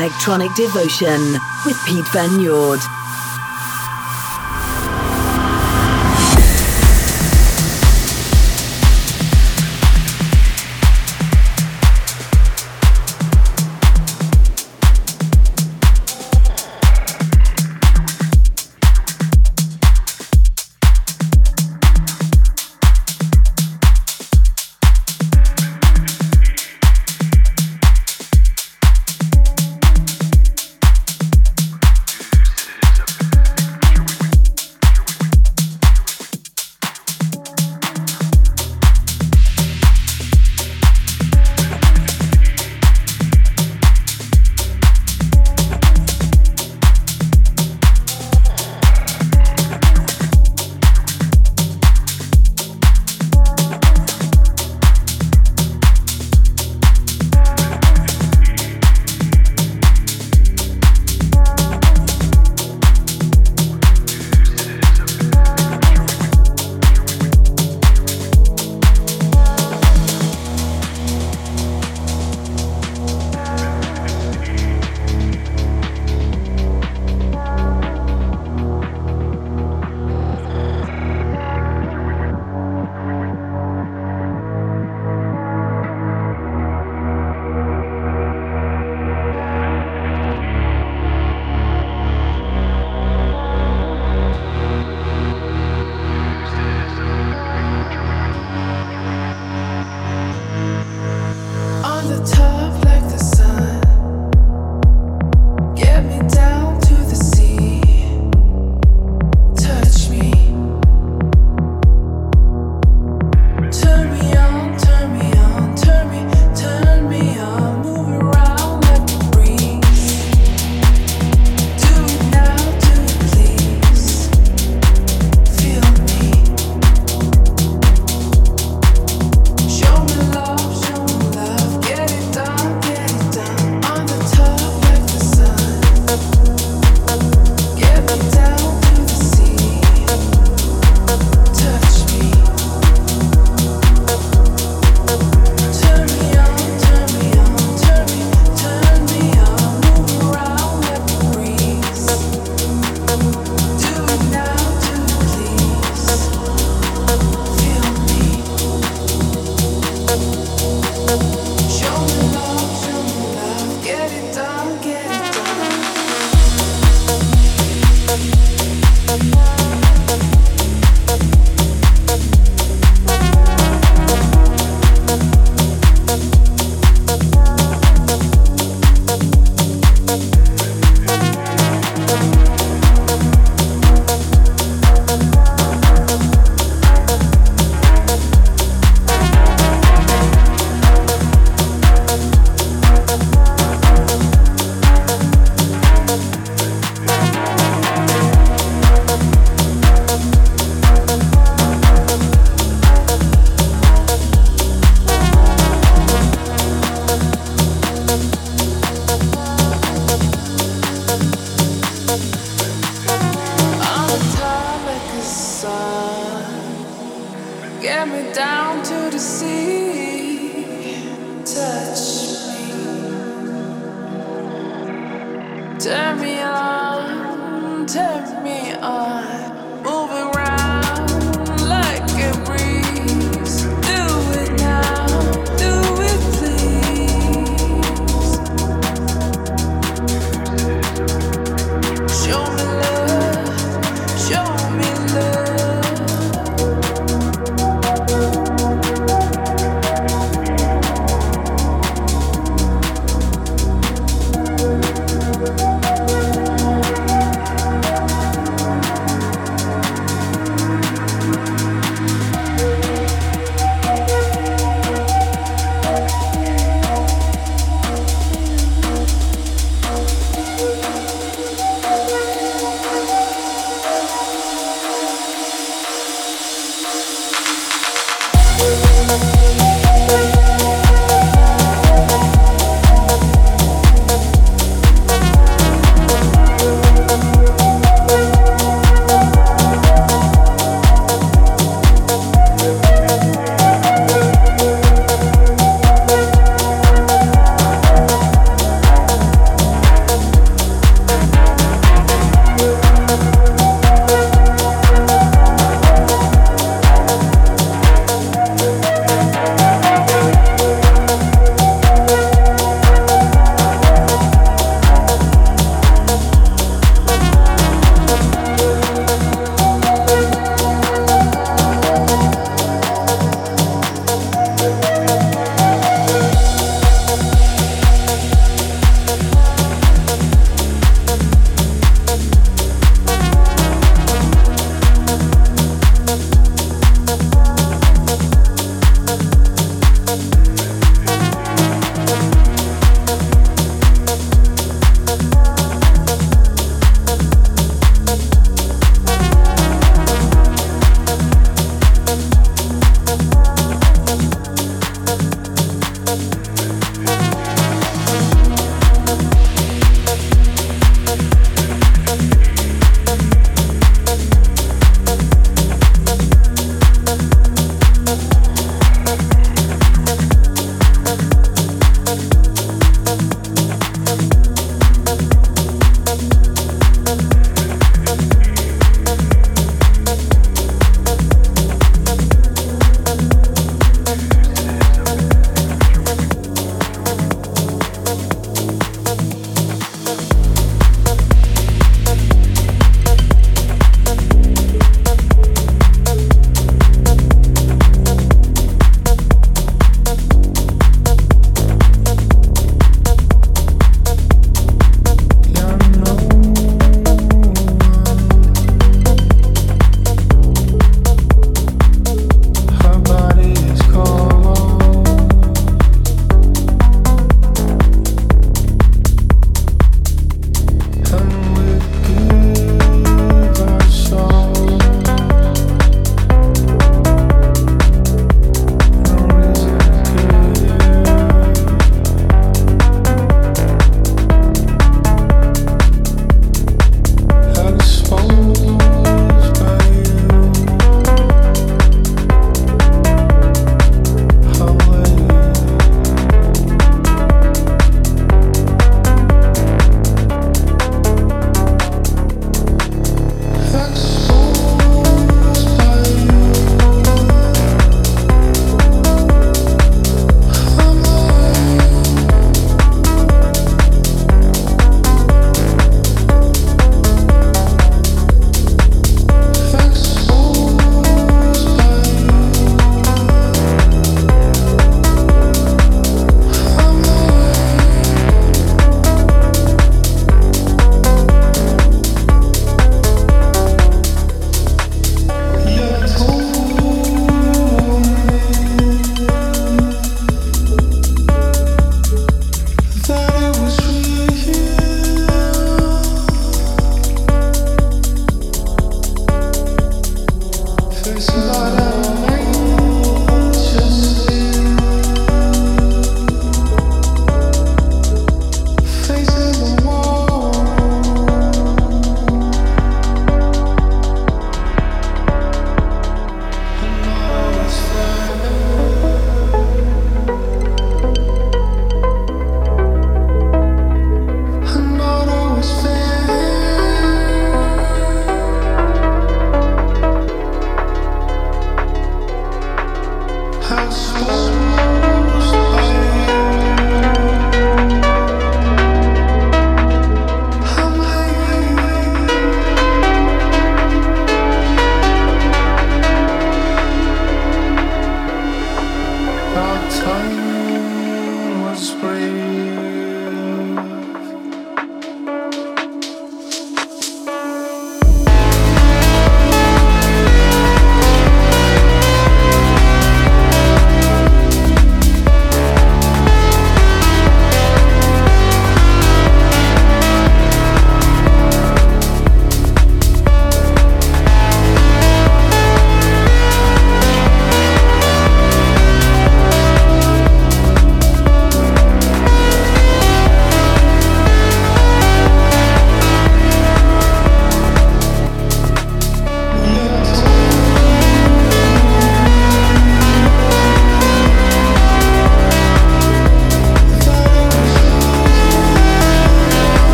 Electronic Devotion with Pete Van Nord. Get me down to the sea. Touch me. Turn me on. Turn